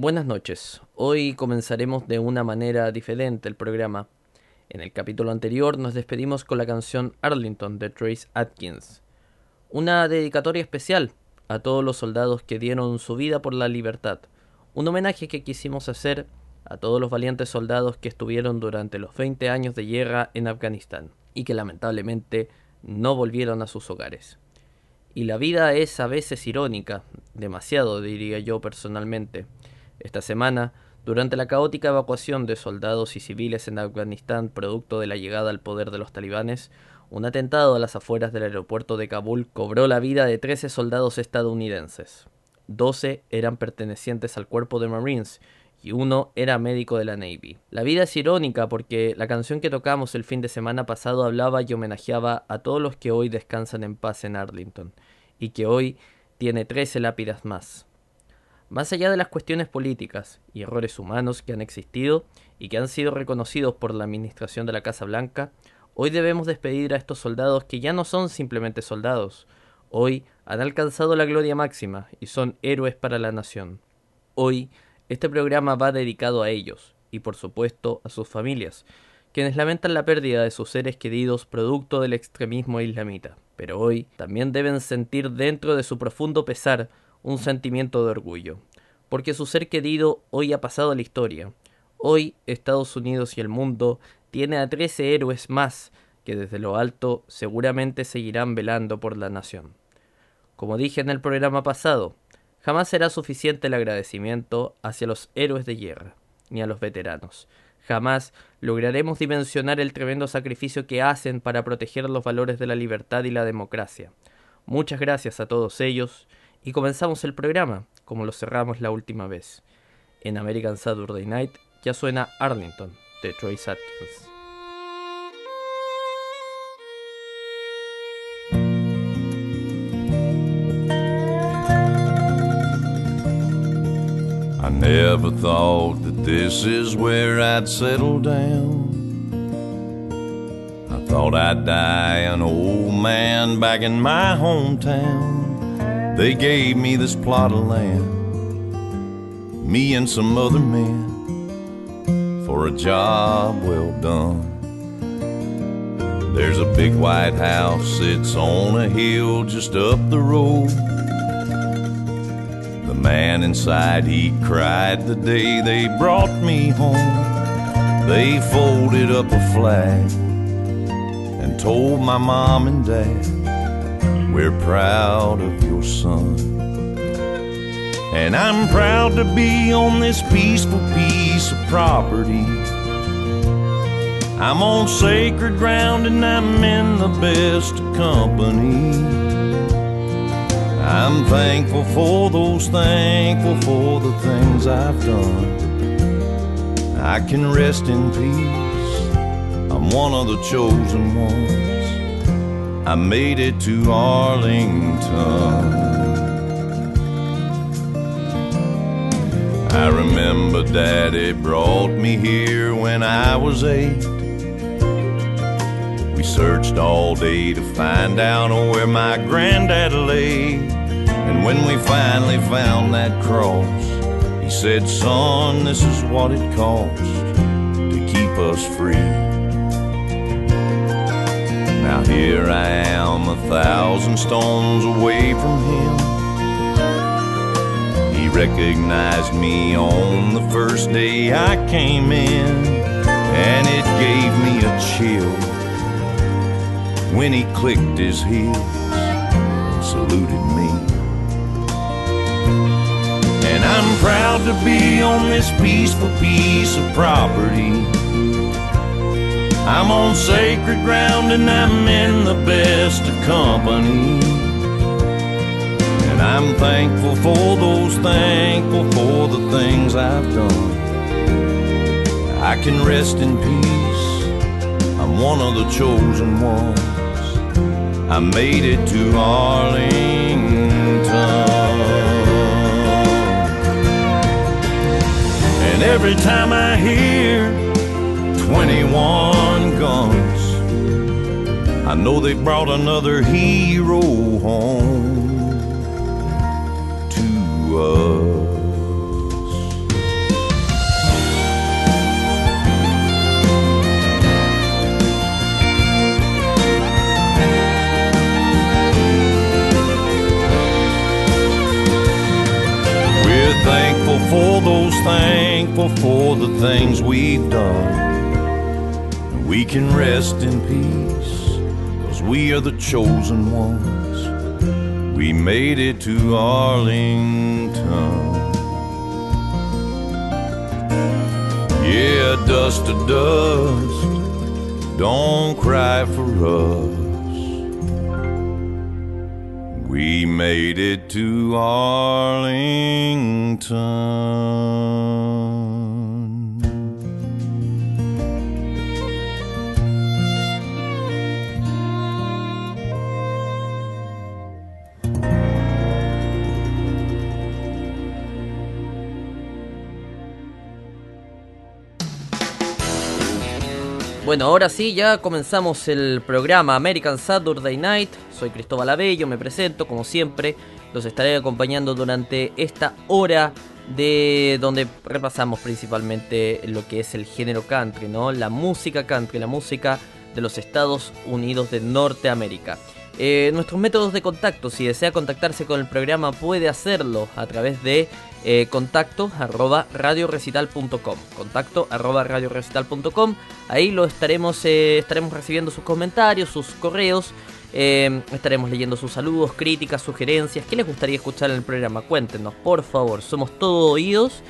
Buenas noches. Hoy comenzaremos de una manera diferente el programa. En el capítulo anterior nos despedimos con la canción Arlington de Trace Atkins. Una dedicatoria especial a todos los soldados que dieron su vida por la libertad. Un homenaje que quisimos hacer a todos los valientes soldados que estuvieron durante los 20 años de guerra en Afganistán y que lamentablemente no volvieron a sus hogares. Y la vida es a veces irónica, demasiado diría yo personalmente. Esta semana, durante la caótica evacuación de soldados y civiles en Afganistán producto de la llegada al poder de los talibanes, un atentado a las afueras del aeropuerto de Kabul cobró la vida de 13 soldados estadounidenses. 12 eran pertenecientes al cuerpo de Marines y uno era médico de la Navy. La vida es irónica porque la canción que tocamos el fin de semana pasado hablaba y homenajeaba a todos los que hoy descansan en paz en Arlington y que hoy tiene 13 lápidas más. Más allá de las cuestiones políticas y errores humanos que han existido y que han sido reconocidos por la administración de la Casa Blanca, hoy debemos despedir a estos soldados que ya no son simplemente soldados, hoy han alcanzado la gloria máxima y son héroes para la nación. Hoy este programa va dedicado a ellos y por supuesto a sus familias, quienes lamentan la pérdida de sus seres queridos producto del extremismo islamita, pero hoy también deben sentir dentro de su profundo pesar un sentimiento de orgullo, porque su ser querido hoy ha pasado a la historia. Hoy Estados Unidos y el mundo tiene a trece héroes más que desde lo alto seguramente seguirán velando por la nación. Como dije en el programa pasado, jamás será suficiente el agradecimiento hacia los héroes de guerra, ni a los veteranos. Jamás lograremos dimensionar el tremendo sacrificio que hacen para proteger los valores de la libertad y la democracia. Muchas gracias a todos ellos y comenzamos el programa, como lo cerramos la última vez. En American Saturday Night ya suena Arlington, de Troy Atkins. I never thought that this is where I'd settle down. I thought I'd die an old man back in my hometown. They gave me this plot of land, me and some other men, for a job well done. There's a big white house, it's on a hill just up the road. The man inside, he cried the day they brought me home. They folded up a flag and told my mom and dad we're proud of your son. And I'm proud to be on this peaceful piece of property. I'm on sacred ground and I'm in the best company. I'm thankful for those, thankful for the things I've done. I can rest in peace. I'm one of the chosen ones. I made it to Arlington. I remember Daddy brought me here when I was eight. We searched all day to find out where my granddad lay. And when we finally found that cross, he said, Son, this is what it costs to keep us free. Now here I am, a thousand stones away from him. He recognized me on the first day I came in, and it gave me a chill when he clicked his heels and saluted me. And I'm proud to be on this peaceful piece of property I'm on sacred ground and I'm in the best of company. And I'm thankful for those, thankful for the things I've done. I can rest in peace. I'm one of the chosen ones. I made it to Arlington. And every time I hear 21 guns. I know they brought another hero home to us. We're thankful for those, thankful for the things we've done. We can rest in peace, cause we are the chosen ones. We made it to Arlington. Yeah, dust to dust, don't cry for us. We made it to Arlington. Bueno, ahora sí, ya comenzamos el programa American Saturday Night. Soy Cristóbal Abello, me presento como siempre. Los estaré acompañando durante esta hora de donde repasamos principalmente lo que es el género country, ¿no? La música country, la música de los Estados Unidos de Norteamérica. Eh, nuestros métodos de contacto, si desea contactarse con el programa puede hacerlo a través de eh, contacto arroba radiorecital.com contacto arroba radiorecital.com ahí lo estaremos eh, estaremos recibiendo sus comentarios sus correos eh, estaremos leyendo sus saludos críticas sugerencias qué les gustaría escuchar en el programa. Cuéntenos por favor somos todo oídos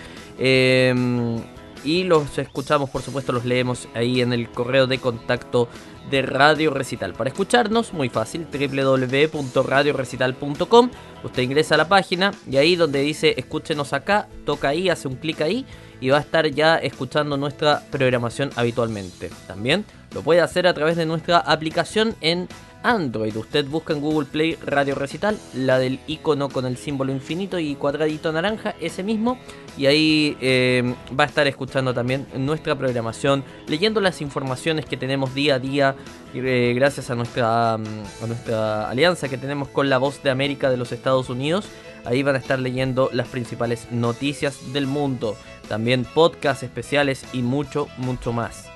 y los escuchamos por supuesto los leemos ahí en el correo de contacto de Radio Recital. Para escucharnos, muy fácil, www.radiorecital.com. Usted ingresa a la página y ahí donde dice escúchenos acá, toca ahí, hace un clic ahí y va a estar ya escuchando nuestra programación habitualmente. También lo puede hacer a través de nuestra aplicación en Android. Usted busca en Google Play Radio Recital, la del icono con el símbolo infinito y cuadradito naranja, ese mismo. Y ahí eh, va a estar escuchando también nuestra programación, leyendo las informaciones que tenemos día a día, eh, gracias a nuestra, a nuestra alianza que tenemos con la Voz de América de los Estados Unidos. Ahí van a estar leyendo las principales noticias del mundo, también podcasts especiales y mucho, mucho más.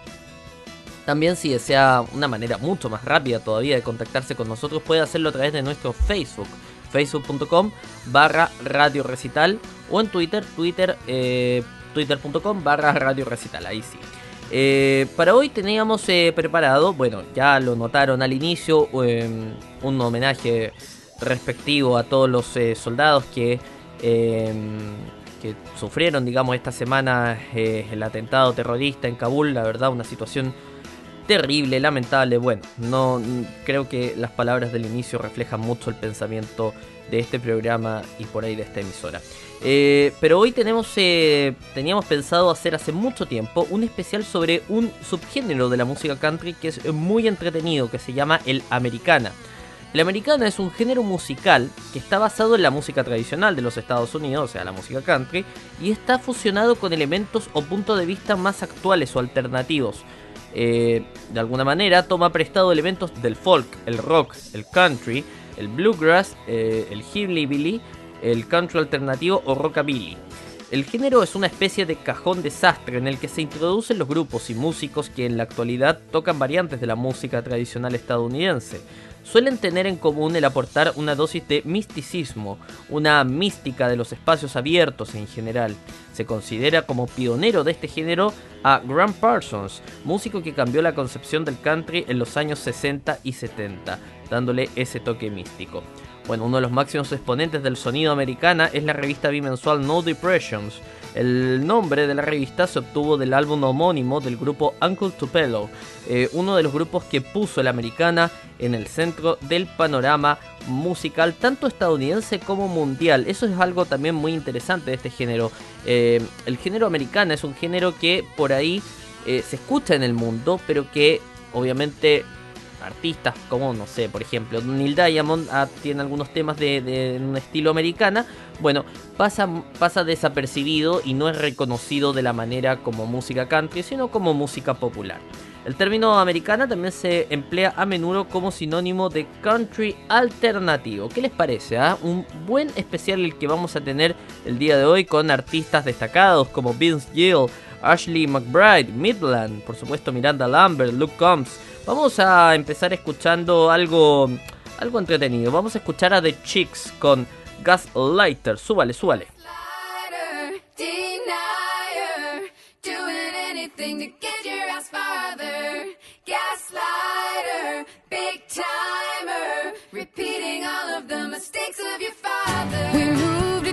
También si desea una manera mucho más rápida todavía de contactarse con nosotros, puede hacerlo a través de nuestro Facebook, facebook.com barra radio recital o en Twitter, twitter eh, twitter.com barra radio recital, ahí sí. Eh, para hoy teníamos eh, preparado, bueno, ya lo notaron al inicio, un homenaje respectivo a todos los soldados que, que sufrieron, digamos, esta semana el atentado terrorista en Kabul, la verdad, una situación terrible, lamentable. Bueno, no creo que las palabras del inicio reflejan mucho el pensamiento de este programa y por ahí de esta emisora. Eh, pero hoy tenemos, eh, teníamos pensado hacer hace mucho tiempo un especial sobre un subgénero de la música country que es muy entretenido, que se llama el americana. El americana es un género musical que está basado en la música tradicional de los Estados Unidos, o sea, la música country, y está fusionado con elementos o puntos de vista más actuales o alternativos. Eh, de alguna manera toma prestado elementos del folk, el rock, el country, el bluegrass, eh, el hillbilly, el country alternativo o rockabilly. El género es una especie de cajón desastre en el que se introducen los grupos y músicos que en la actualidad tocan variantes de la música tradicional estadounidense. Suelen tener en común el aportar una dosis de misticismo, una mística de los espacios abiertos en general. Se considera como pionero de este género a Graham Parsons, músico que cambió la concepción del country en los años 60 y 70, dándole ese toque místico. Bueno, uno de los máximos exponentes del sonido americana es la revista bimensual No Depressions. El nombre de la revista se obtuvo del álbum homónimo del grupo Uncle Tupelo, eh, uno de los grupos que puso la americana en el centro del panorama musical tanto estadounidense como mundial. Eso es algo también muy interesante de este género. Eh, el género americana es un género que por ahí eh, se escucha en el mundo, pero que obviamente artistas como, no sé, por ejemplo, Neil Diamond ah, tiene algunos temas de, un estilo americana, bueno, pasa, pasa desapercibido y no es reconocido de la manera como música country, sino como música popular. El término americana también se emplea a menudo como sinónimo de country alternativo. ¿Qué les parece? Ah? Un buen especial el que vamos a tener el día de hoy con artistas destacados como Vince Gill, Ashley McBride, Midland, por supuesto Miranda Lambert, Luke Combs. Vamos a empezar escuchando algo, algo entretenido. Vamos a escuchar a The Chicks con Gaslighter. Súbale, súbale. Repeating all of the mistakes of your father. We moved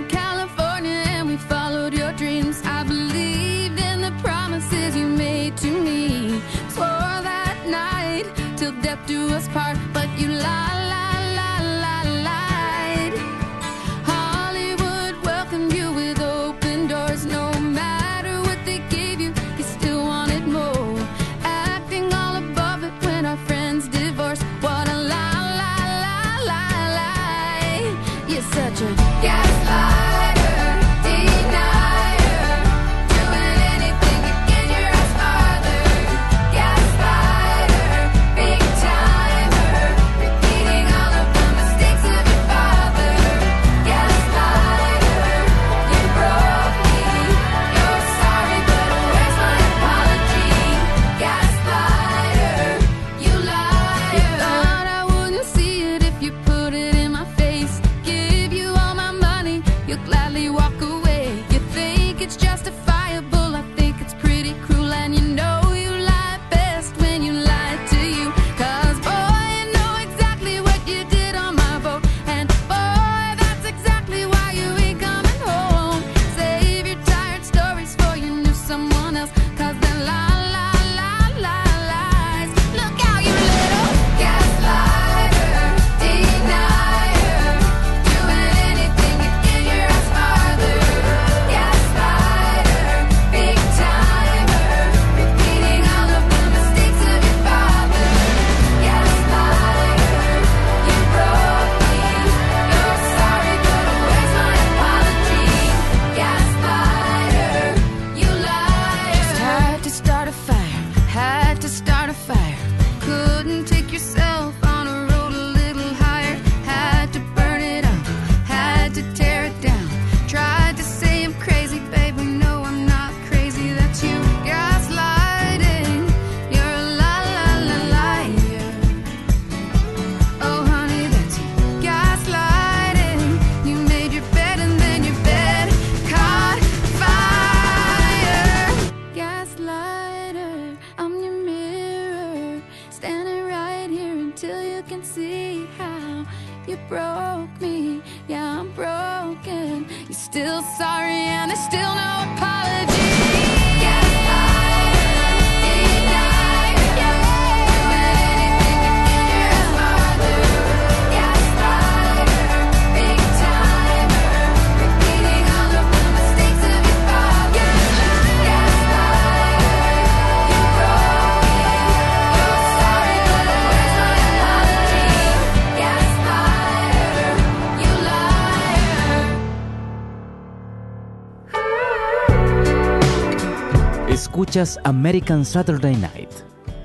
American Saturday Night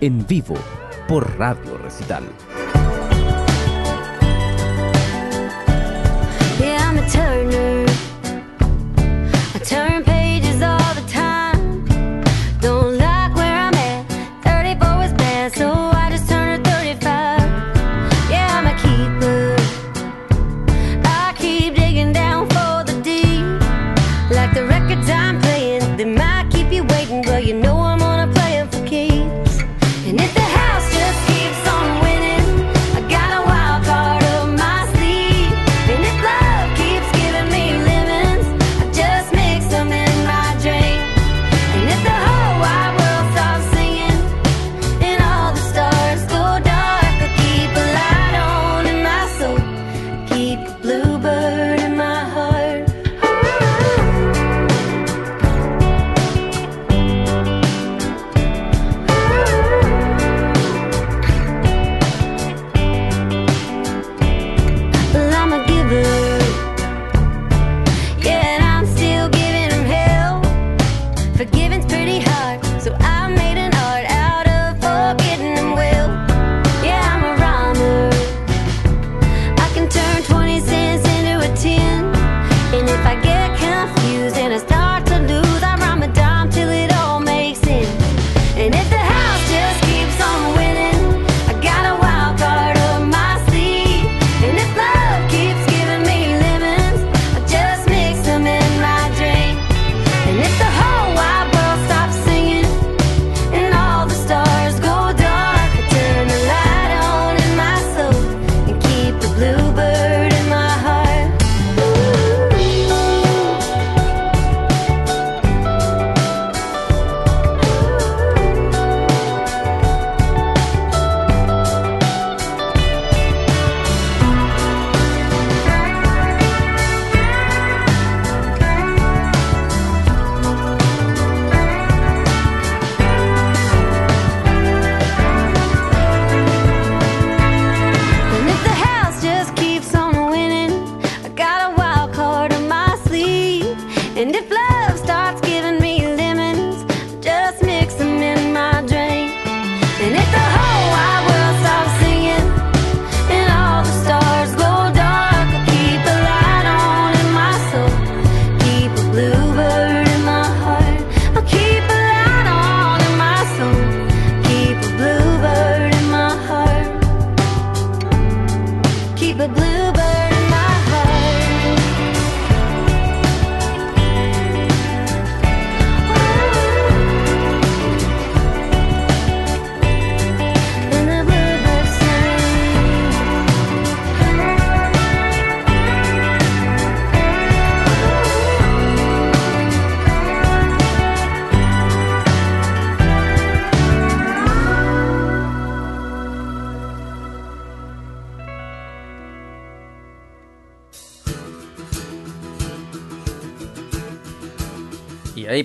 en vivo por Radio Recital.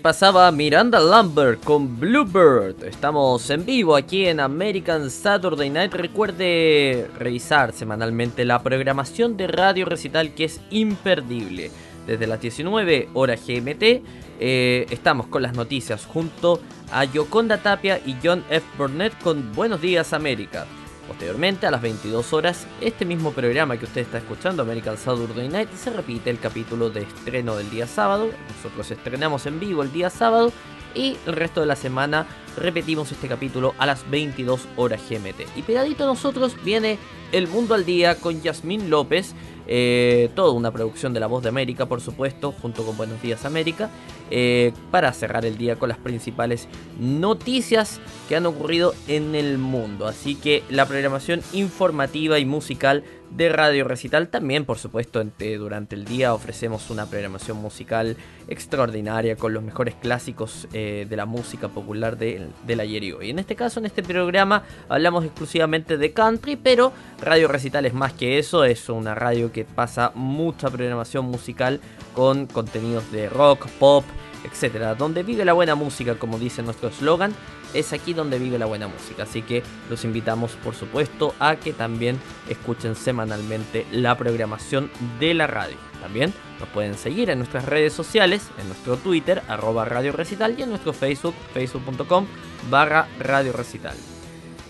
Pasaba Miranda Lambert con Bluebird. Estamos en vivo aquí en American Saturday Night. Recuerde revisar semanalmente la programación de Radio Recital que es imperdible. Desde las 19 horas GMT estamos con las noticias junto a Yoconda Tapia y John F. Burnett con Buenos Días América. Posteriormente, a las 22 horas, este mismo programa que usted está escuchando, American Saturday Night, se repite el capítulo de estreno del día sábado. Nosotros estrenamos en vivo el día sábado y el resto de la semana repetimos este capítulo a las 22 horas GMT. Y pegadito a nosotros viene El Mundo al Día con Yasmín López eh, toda una producción de La Voz de América, por supuesto, junto con Buenos Días América, eh, para cerrar el día con las principales noticias que han ocurrido en el mundo. Así que la programación informativa y musical de Radio Recital. También, por supuesto, durante el día ofrecemos una programación musical extraordinaria con los mejores clásicos eh, de la música popular de, del ayer y hoy. En este caso, en este programa, hablamos exclusivamente de country, pero Radio Recital es más que eso, es una radio que pasa mucha programación musical con contenidos de rock, pop, etcétera. Donde vive la buena música, como dice nuestro eslogan, es aquí donde vive la buena música. Así que los invitamos, por supuesto, a que también escuchen semanalmente la programación de la radio. También nos pueden seguir en nuestras redes sociales, en nuestro Twitter, arroba Radio Recital, y en nuestro Facebook, facebook.com barra Radio Recital.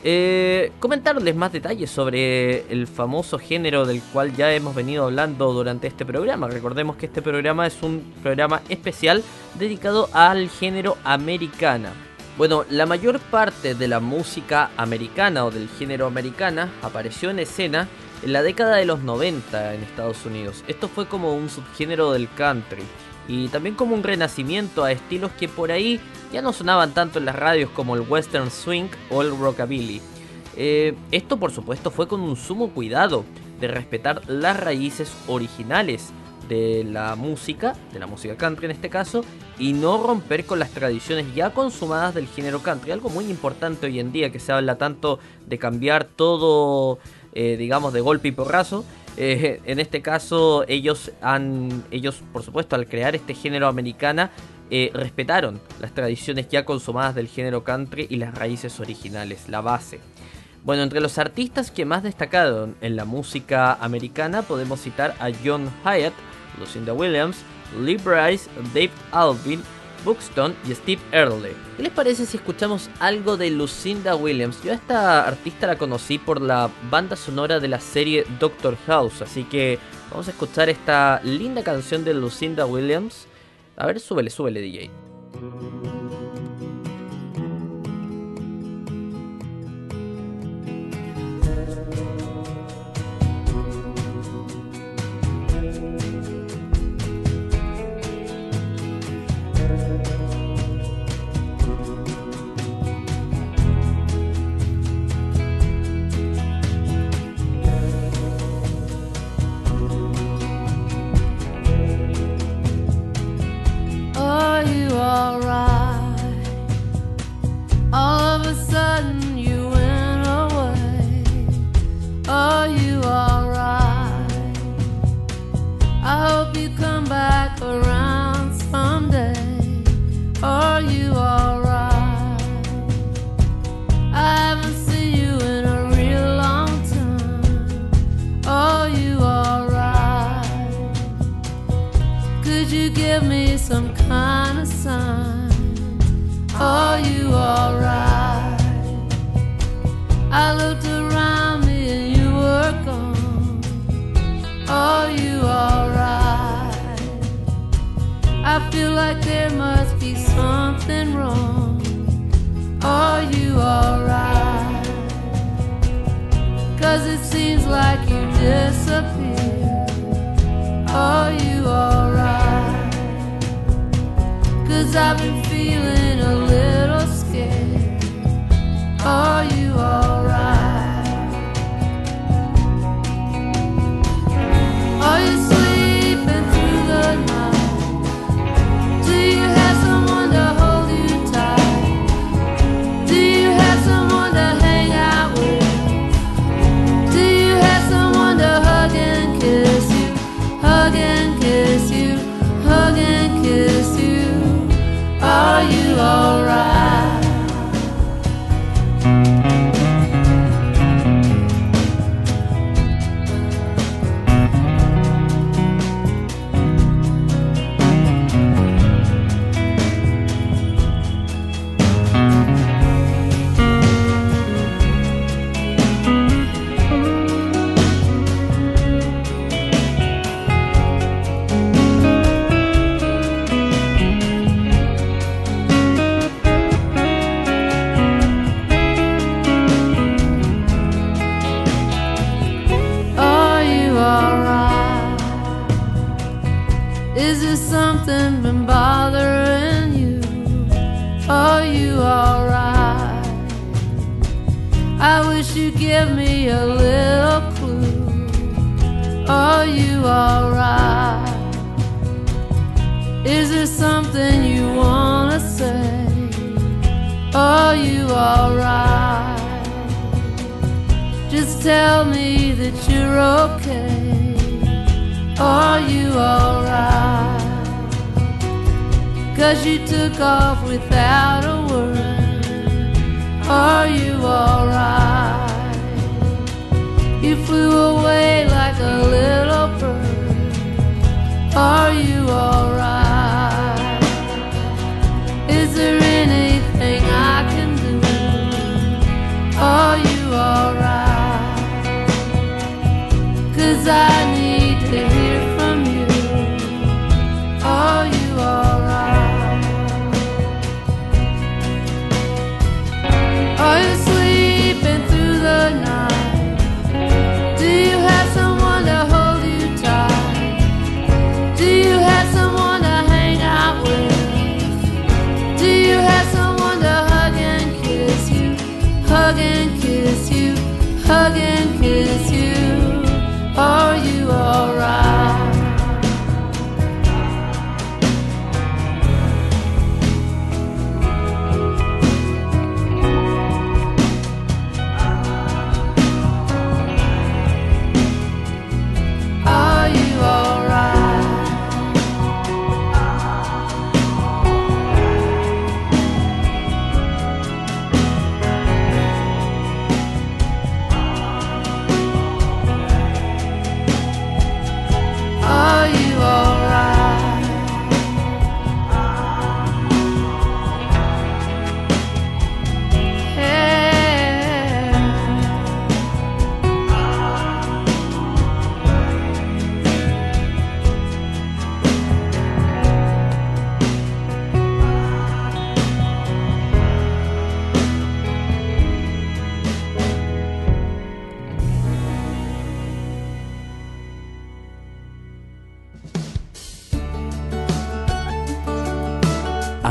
Eh, comentarles más detalles sobre el famoso género del cual ya hemos venido hablando durante este programa. Recordemos que este programa es un programa especial dedicado al género americana. Bueno, la mayor parte de la música americana o del género americana apareció en escena en la década de los 90 en Estados Unidos. Esto fue como un subgénero del country y también como un renacimiento a estilos que por ahí ya no sonaban tanto en las radios como el western swing o el rockabilly. Eh, esto por supuesto fue con un sumo cuidado de respetar las raíces originales de la música, de la música country en este caso, y no romper con las tradiciones ya consumadas del género country. Algo muy importante hoy en día que se habla tanto de cambiar todo, eh, digamos, de golpe y porrazo. Eh, en este caso, ellos han, ellos, por supuesto, al crear este género americana, eh, respetaron las tradiciones ya consumadas del género country y las raíces originales, la base. Bueno, entre los artistas que más destacaron en la música americana podemos citar a John Hyatt, Lucinda Williams, Lee Bryce, Dave Alvin, Buxton y Steve Earle. ¿Qué les parece si escuchamos algo de Lucinda Williams? Yo a esta artista la conocí por la banda sonora de la serie Doctor House, así que vamos a escuchar esta linda canción de Lucinda Williams. A ver, súbele, súbele DJ.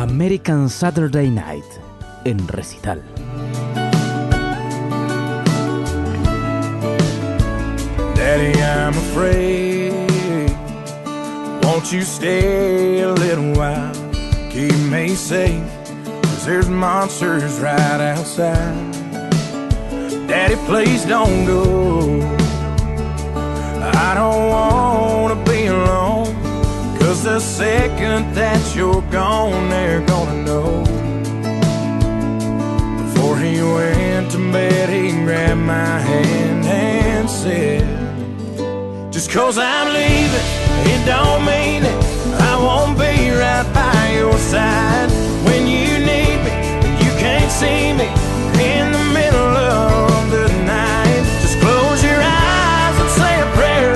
American Saturday Night en recital. Daddy, I'm afraid. Won't you stay a little while? Keep me safe, cause there's monsters right outside. Daddy, please don't go. I don't wanna. Cause the second that you're gone, they're gonna know. Before he went to bed, he grabbed my hand and said, Just cause I'm leaving, it don't mean it. I won't be right by your side when you need me. You can't see me in the middle of the night. Just close your eyes and say a prayer.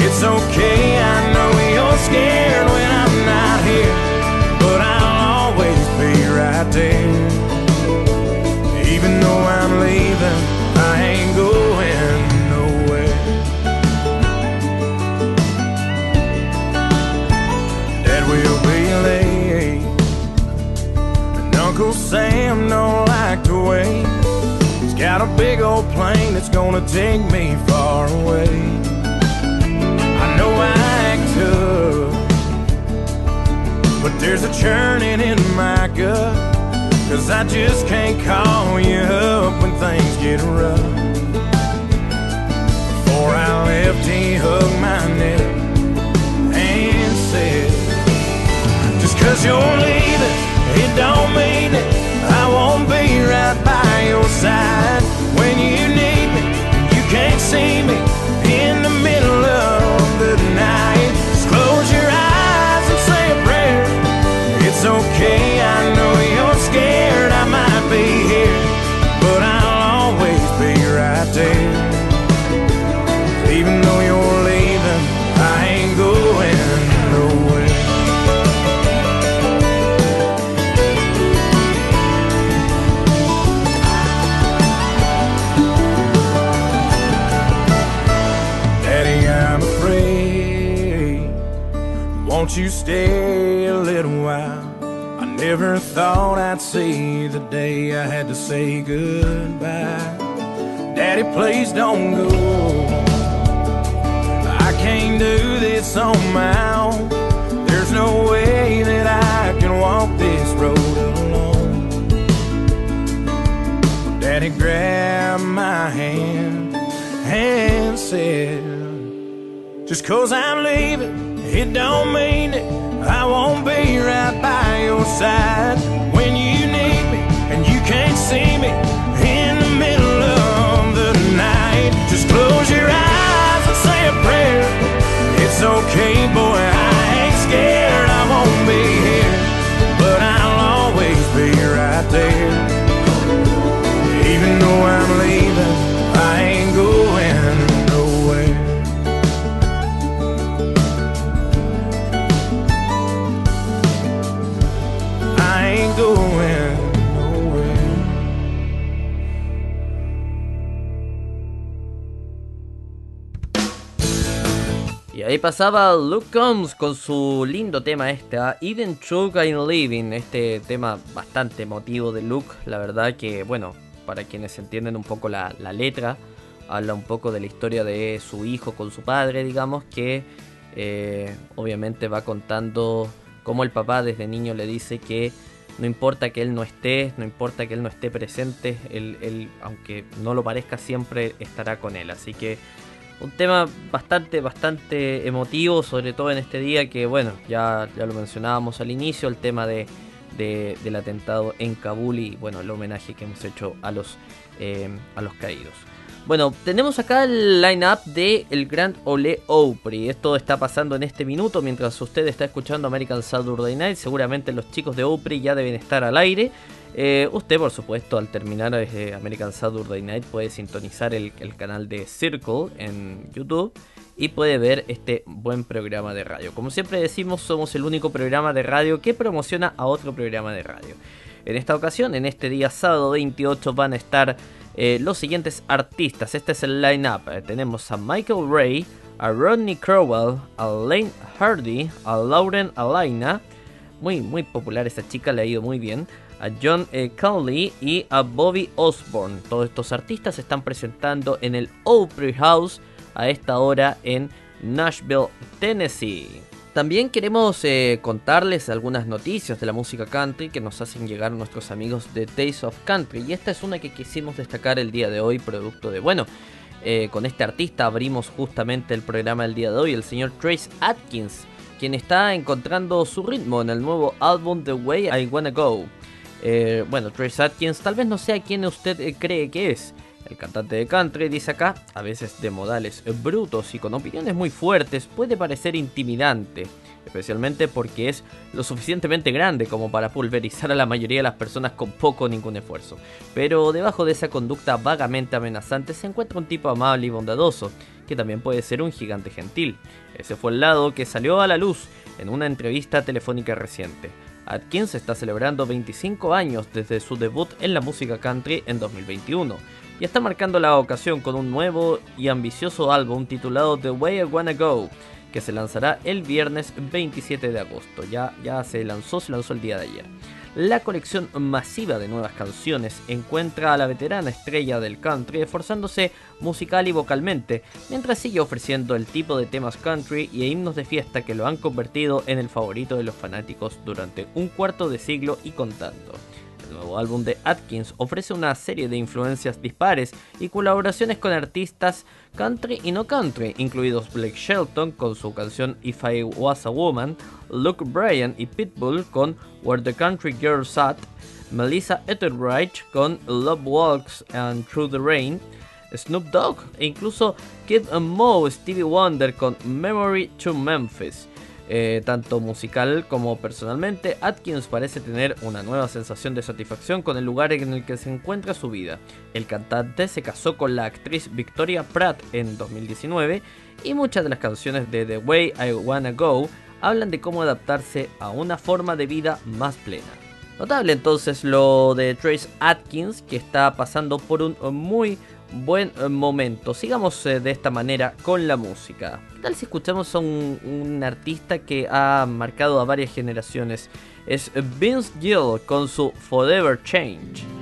It's okay, I scared when I'm not here, but I'll always be right there. Even though I'm leaving, I ain't going nowhere. Dad will be late, and Uncle Sam don't like to wait. He's got a big old plane that's gonna take me far away. There's a churning in my gut. Cause I just can't call you up when things get rough. Before I left, he hugged my neck and said, Just cause you're leaving, it don't mean it. I won't be right by your side when you need me. You can't see me okay. I know you're scared I might be here, but I'll always be right there. Even though you're leaving, I ain't going nowhere. Daddy, I'm afraid. Won't you stay? Never thought I'd see the day I had to say goodbye. Daddy, please don't go. I can't do this on my own. There's no way that I can walk this road alone. Daddy grabbed my hand and said, Just cause I'm leaving, it don't mean that I won't be right by your side when you need me and you can't see me in the middle of the night. Just close your eyes and say a prayer. It's okay, boy, I ain't scared. I won't be here, but I'll always be right there. Even though I'm leaving, I ain't Y ahí pasaba Luke Combs con su lindo tema este, ¿ah? Even True I'm Living, este tema bastante emotivo de Luke, la verdad que, bueno, para quienes entienden un poco la, la letra, habla un poco de la historia de su hijo con su padre, digamos, que eh, obviamente va contando cómo el papá desde niño le dice que no importa que él no esté, no importa que él no esté presente, él, él, aunque no lo parezca, siempre estará con él. Así que un tema bastante, bastante emotivo, sobre todo en este día que, bueno, ya, ya lo mencionábamos al inicio, el tema de, de- del atentado en Kabul y, bueno, el homenaje que hemos hecho a los, eh, a los caídos. Bueno, tenemos acá el line-up de el Grand Ole Opry. Esto está pasando en este minuto mientras usted está escuchando American Saturday Night. Seguramente los chicos de Opry ya deben estar al aire. Eh, usted, por supuesto, al terminar eh, American Saturday Night puede sintonizar el, canal de Circle en YouTube y puede ver este buen programa de radio. Como siempre decimos, somos el único programa de radio que promociona a otro programa de radio. En esta ocasión, en este día sábado 28, van a estar eh, los siguientes artistas. Este es el line-up. Tenemos a Michael Ray, a Rodney Crowell, a Lane Hardy, a Lauren Alaina. Muy, muy popular esta chica, le ha ido muy bien. A John eh, Conley y a Bobby Osborne. Todos estos artistas se están presentando en el Opry House a esta hora en Nashville, Tennessee. También queremos eh, contarles algunas noticias de la música country que nos hacen llegar nuestros amigos de Days of Country. Y esta es una que quisimos destacar el día de hoy, producto de, bueno, eh, con este artista abrimos justamente el programa del día de hoy, el señor Trace Atkins, quien está encontrando su ritmo en el nuevo álbum The Way I Wanna Go. Eh, bueno, Trace Atkins tal vez no sea quien usted eh, cree que es. El cantante de country dice acá, a veces de modales brutos y con opiniones muy fuertes, puede parecer intimidante, especialmente porque es lo suficientemente grande como para pulverizar a la mayoría de las personas con poco o ningún esfuerzo. Pero debajo de esa conducta vagamente amenazante se encuentra un tipo amable y bondadoso, que también puede ser un gigante gentil. Ese fue el lado que salió a la luz en una entrevista telefónica reciente. Atkins está celebrando 25 años desde su debut en la música country en 2021 y está marcando la ocasión con un nuevo y ambicioso álbum titulado The Way I Wanna Go, que se lanzará el viernes 27 de agosto. Ya, ya se lanzó, se lanzó el día de ayer. La colección masiva de nuevas canciones encuentra a la veterana estrella del country esforzándose musical y vocalmente, mientras sigue ofreciendo el tipo de temas country y himnos de fiesta que lo han convertido en el favorito de los fanáticos durante un cuarto de siglo y contando. El nuevo álbum de Atkins ofrece una serie de influencias dispares y colaboraciones con artistas country y no country, incluidos Blake Shelton con su canción If I Was a Woman, Luke Bryan y Pitbull con Where the Country Girls At, Melissa Etheridge con Love Walks and Through the Rain, Snoop Dogg e incluso Kid Mo Stevie Wonder con Memory to Memphis. Eh, tanto musical como personalmente, Atkins parece tener una nueva sensación de satisfacción con el lugar en el que se encuentra su vida. El cantante se casó con la actriz Victoria Pratt en 2019 y muchas de las canciones de The Way I Wanna Go hablan de cómo adaptarse a una forma de vida más plena. Notable entonces lo de Trace Atkins, que está pasando por un muy buen eh, momento. Sigamos eh, de esta manera con la música. Tal si escuchamos a un, un artista que ha marcado a varias generaciones? Es Vince Gill con su Forever Change.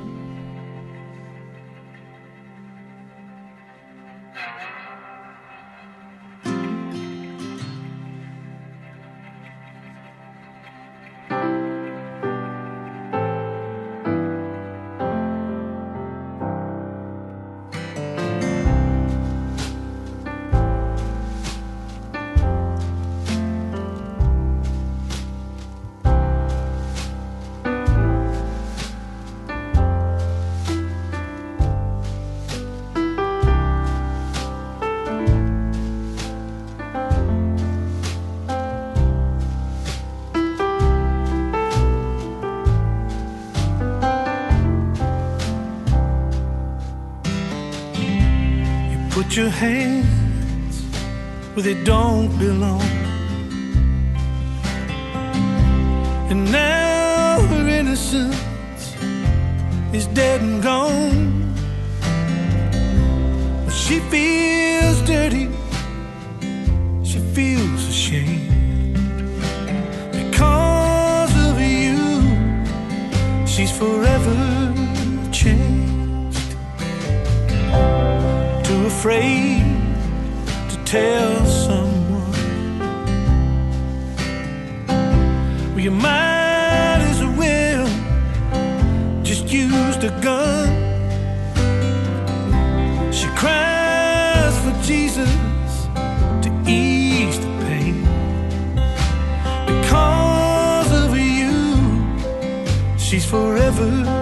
forever.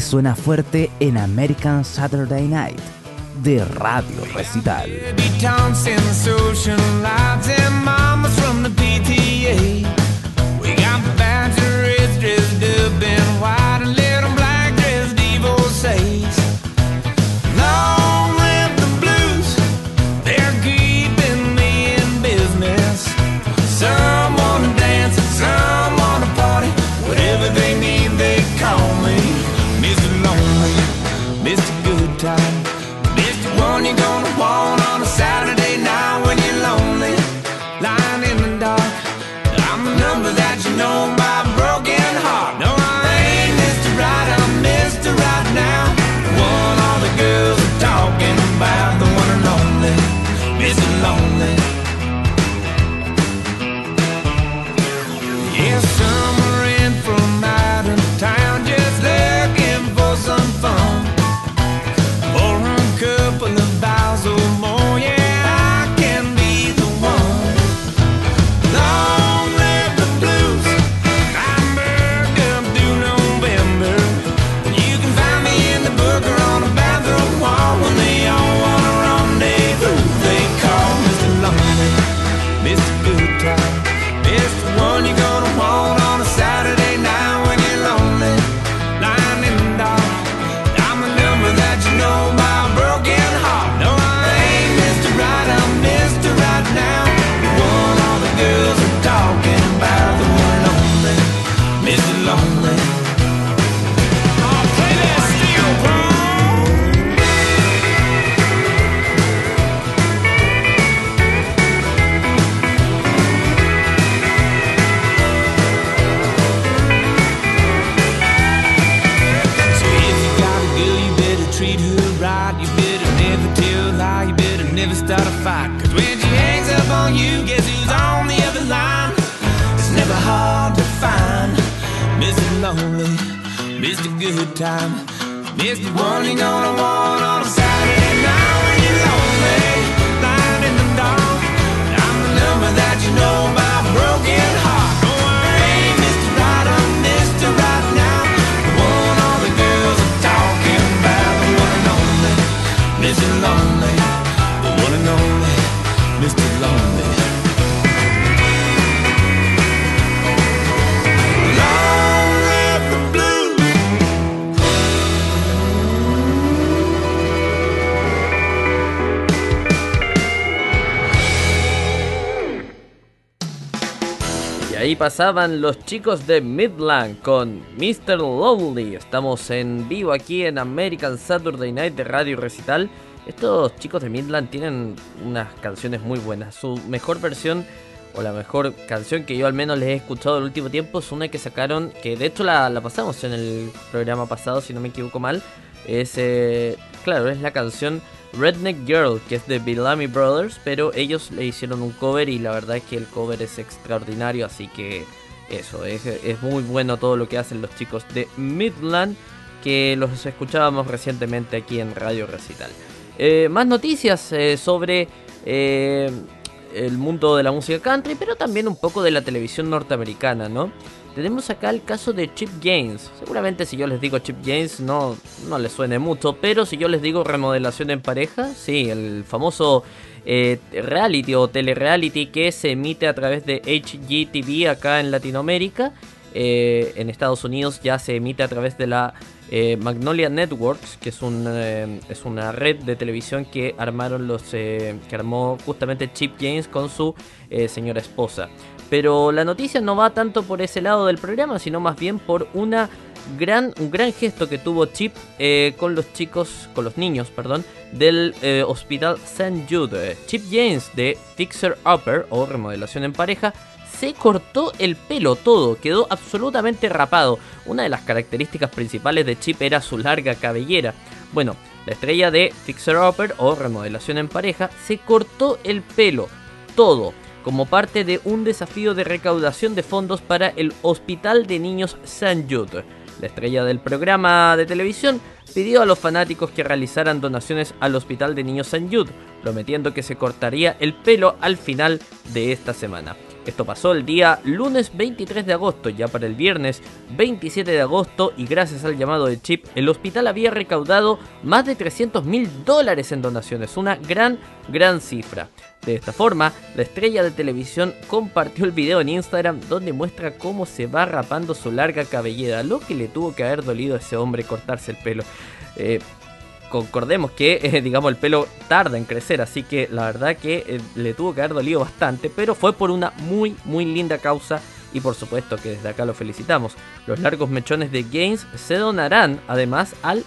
suena fuerte en American Saturday Night de Radio Recital. Pasaban los chicos de Midland con Mr. Lonely. Estamos en vivo aquí en American Saturday Night de Radio Recital. Estos chicos de Midland tienen unas canciones muy buenas. Su mejor versión, o la mejor canción que yo al menos les he escuchado el último tiempo, es una que sacaron, que de hecho la, la pasamos en el programa pasado, si no me equivoco mal. Es, eh, claro, es la canción Redneck Girl, que es de Bellamy Brothers, pero ellos le hicieron un cover y la verdad es que el cover es extraordinario, así que eso, es, es muy bueno todo lo que hacen los chicos de Midland, que los escuchábamos recientemente aquí en Radio Recital. Eh, más noticias eh, sobre eh, el mundo de la música country, pero también un poco de la televisión norteamericana, ¿no? Tenemos acá el caso de Chip Gaines. Seguramente si yo les digo Chip Gaines no, no les suene mucho, pero si yo les digo remodelación en pareja, sí, el famoso eh, reality o telereality que se emite a través de HGTV acá en Latinoamérica. Eh, en Estados Unidos ya se emite a través de la eh, Magnolia Networks, que es, un, es una red de televisión que armaron los que armó justamente Chip James con su señora esposa. Pero la noticia no va tanto por ese lado del programa, sino más bien por una gran, un gran gesto que tuvo Chip eh, con los chicos, con los niños, perdón, del eh, Hospital St. Jude. Chip James de Fixer Upper o remodelación en pareja se cortó el pelo todo, quedó absolutamente rapado. Una de las características principales de Chip era su larga cabellera. Bueno, la estrella de Fixer Upper o remodelación en pareja se cortó el pelo todo como parte de un desafío de recaudación de fondos para el Hospital de Niños St. Jude. La estrella del programa de televisión pidió a los fanáticos que realizaran donaciones al Hospital de Niños St. Jude, prometiendo que se cortaría el pelo al final de esta semana. Esto pasó el día lunes 23 de agosto, ya para el viernes 27 de agosto, y gracias al llamado de Chip, el hospital había recaudado más de 300 mil dólares en donaciones, una gran, gran cifra. De esta forma, la estrella de televisión compartió el video en Instagram donde muestra cómo se va rapando su larga cabellera, lo que le tuvo que haber dolido a ese hombre cortarse el pelo. Eh, concordemos que, eh, digamos, el pelo tarda en crecer, así que la verdad que eh, le tuvo que haber dolido bastante, pero fue por una muy, muy linda causa y por supuesto que desde acá lo felicitamos. Los largos mechones de Gaines se donarán además al,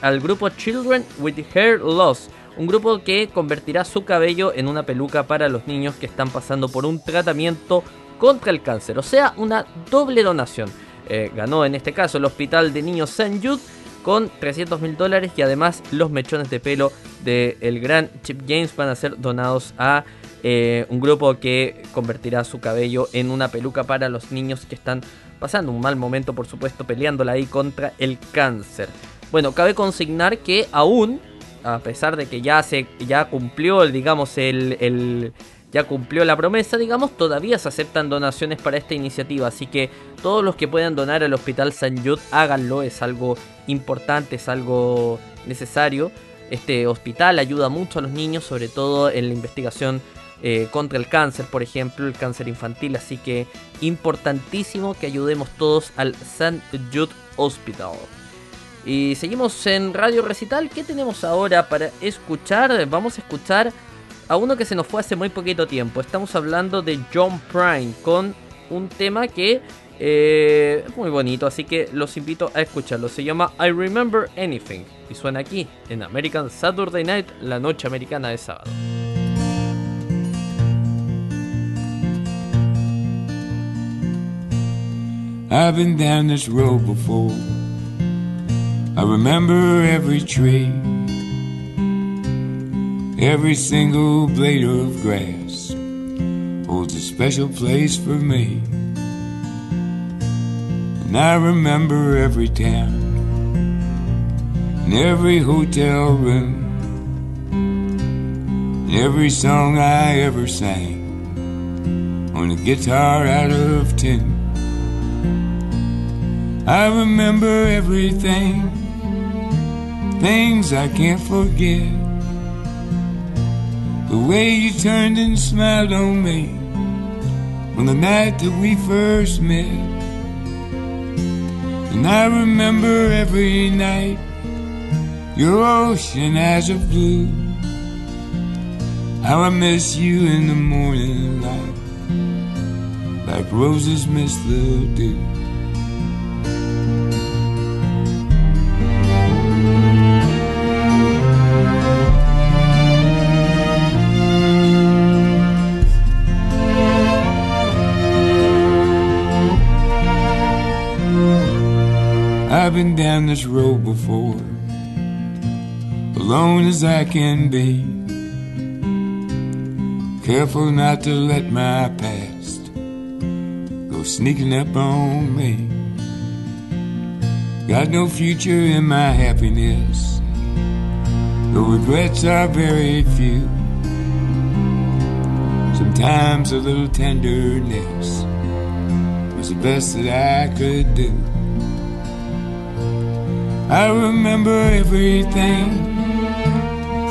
al grupo Children with Hair Loss, un grupo que convertirá su cabello en una peluca para los niños que están pasando por un tratamiento contra el cáncer, o sea, una doble donación. Eh, ganó en este caso el Hospital de Niños St. Jude con 300 mil dólares y además los mechones de pelo del gran Chip James van a ser donados a eh, un grupo que convertirá su cabello en una peluca para los niños que están pasando un mal momento, por supuesto, peleándola ahí contra el cáncer. Bueno, cabe consignar que aún, a pesar de que ya se ya cumplió, digamos, el, el- ya cumplió la promesa, digamos, todavía se aceptan donaciones para esta iniciativa, así que todos los que puedan donar al Hospital St. Jude, háganlo, es algo importante, es algo necesario. Este hospital ayuda mucho a los niños, sobre todo en la investigación eh, contra el cáncer, por ejemplo, el cáncer infantil, así que importantísimo que ayudemos todos al St. Jude Hospital. Y seguimos en Radio Recital. ¿Qué tenemos ahora para escuchar? Vamos a escuchar a uno que se nos fue hace muy poquito tiempo. Estamos hablando de John Prine con un tema que eh, es muy bonito, así que los invito a escucharlo. Se llama I Remember Anything y suena aquí en American Saturday Night, la noche americana de sábado. I've been down this road before. I remember every tree, every single blade of grass holds a special place for me. And I remember every town and every hotel room and every song I ever sang on a guitar out of tune. I remember everything, things I can't forget. The way you turned and smiled on me on the night that we first met. And I remember every night your ocean eyes of blue. How I miss you in the morning light, like roses miss the dew. Been down this road before, alone as I can be. Careful not to let my past go sneaking up on me. Got no future in my happiness, the regrets are very few. Sometimes a little tenderness was the best that I could do. I remember everything,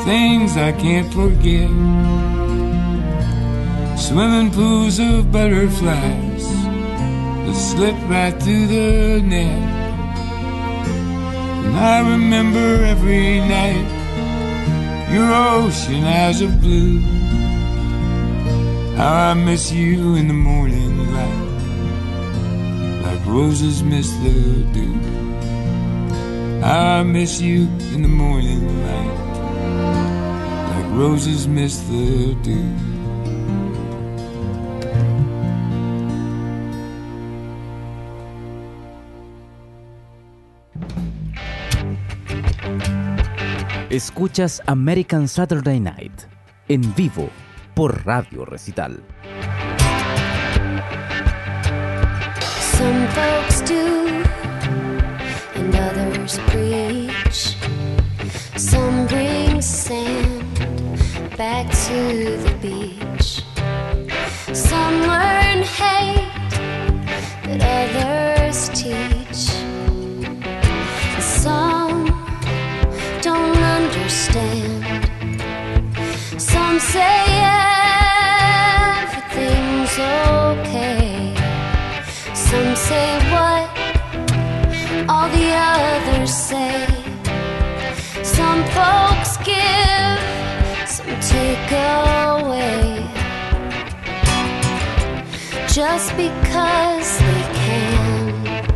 things I can't forget. Swimming pools of butterflies that slip right through the net. And I remember every night your ocean eyes of blue. How I miss you in the morning light, like roses miss the dew. I miss you in the morning light, like roses miss the dew. Escuchas American Saturday Night en vivo por Radio Recital. Some folks do, others preach. Some bring sand back to the beach. Some learn hate that others teach. Some don't understand. Some say everything's okay. Some say all the others say. Some folks give, some take away. Just because they can.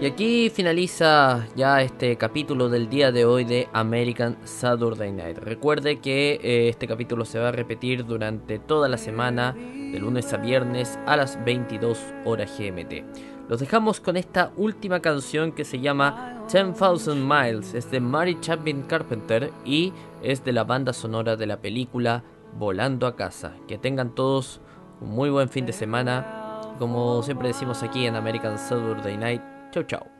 Y aquí finaliza ya este capítulo del día de hoy de American Saturday Night. Recuerde que eh, este capítulo se va a repetir durante toda la semana, de lunes a viernes a las 22 horas GMT. Los dejamos con esta última canción que se llama 10,000 Miles. Es de Mary Chapin Carpenter y es de la banda sonora de la película Volando a casa. Que tengan todos un muy buen fin de semana. Como siempre decimos aquí en American Saturday Night. Chau chau.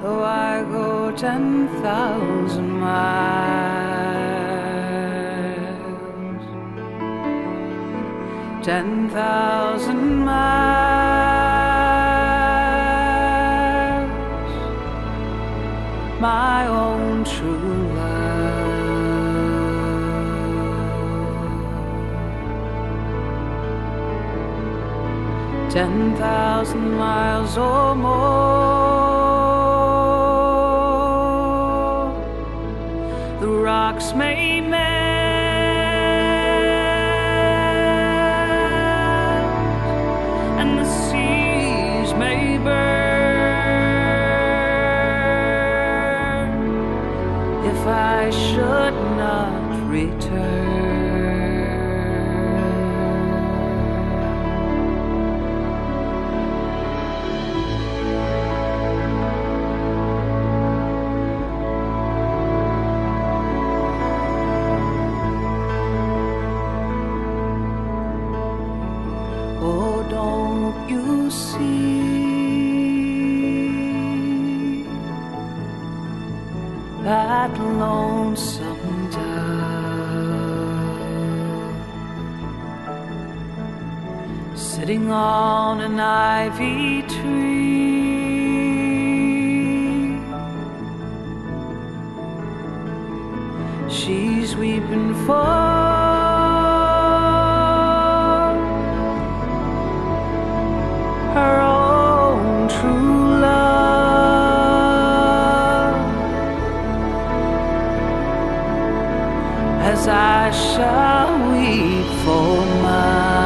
Though I go ten thousand miles, ten thousand miles, my own true love. ten thousand miles or more. looks made on an ivy tree. She's weeping for. Her own true love. As I shall weep for mine.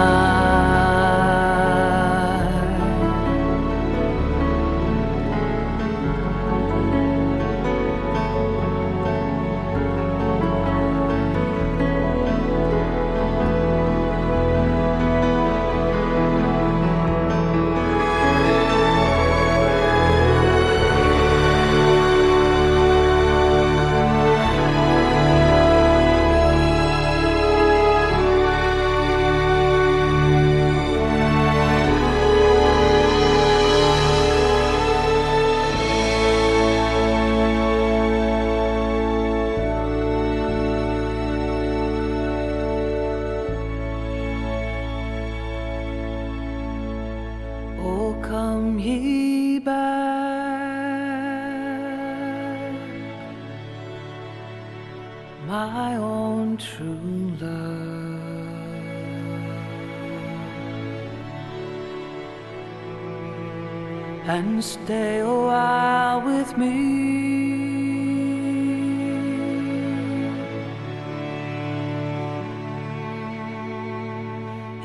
Stay a while with me.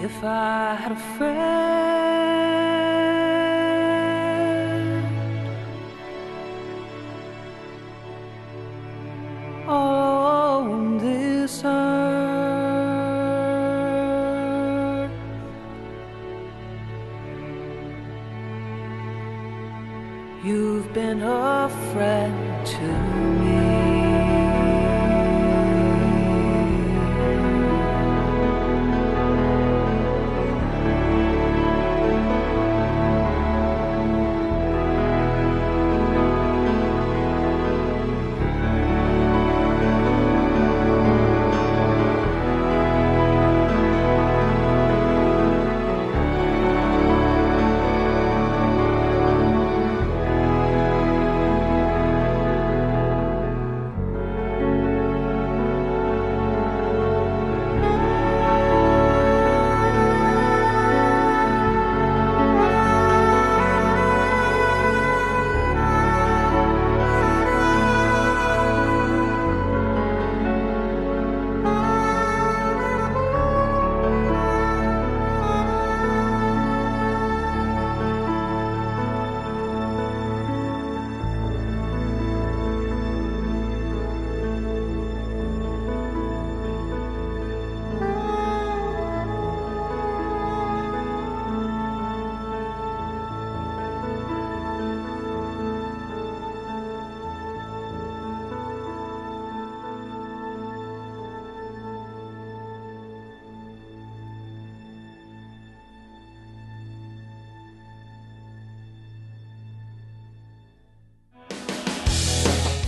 If I had a friend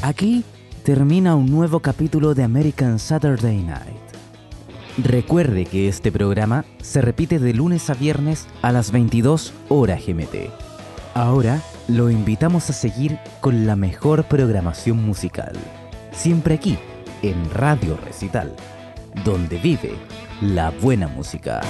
Aquí termina un nuevo capítulo de American Saturday Night. Recuerde que este programa se repite de lunes a viernes a las 22 horas GMT. Ahora lo invitamos a seguir con la mejor programación musical. Siempre aquí, en Radio Recital, donde vive la buena música.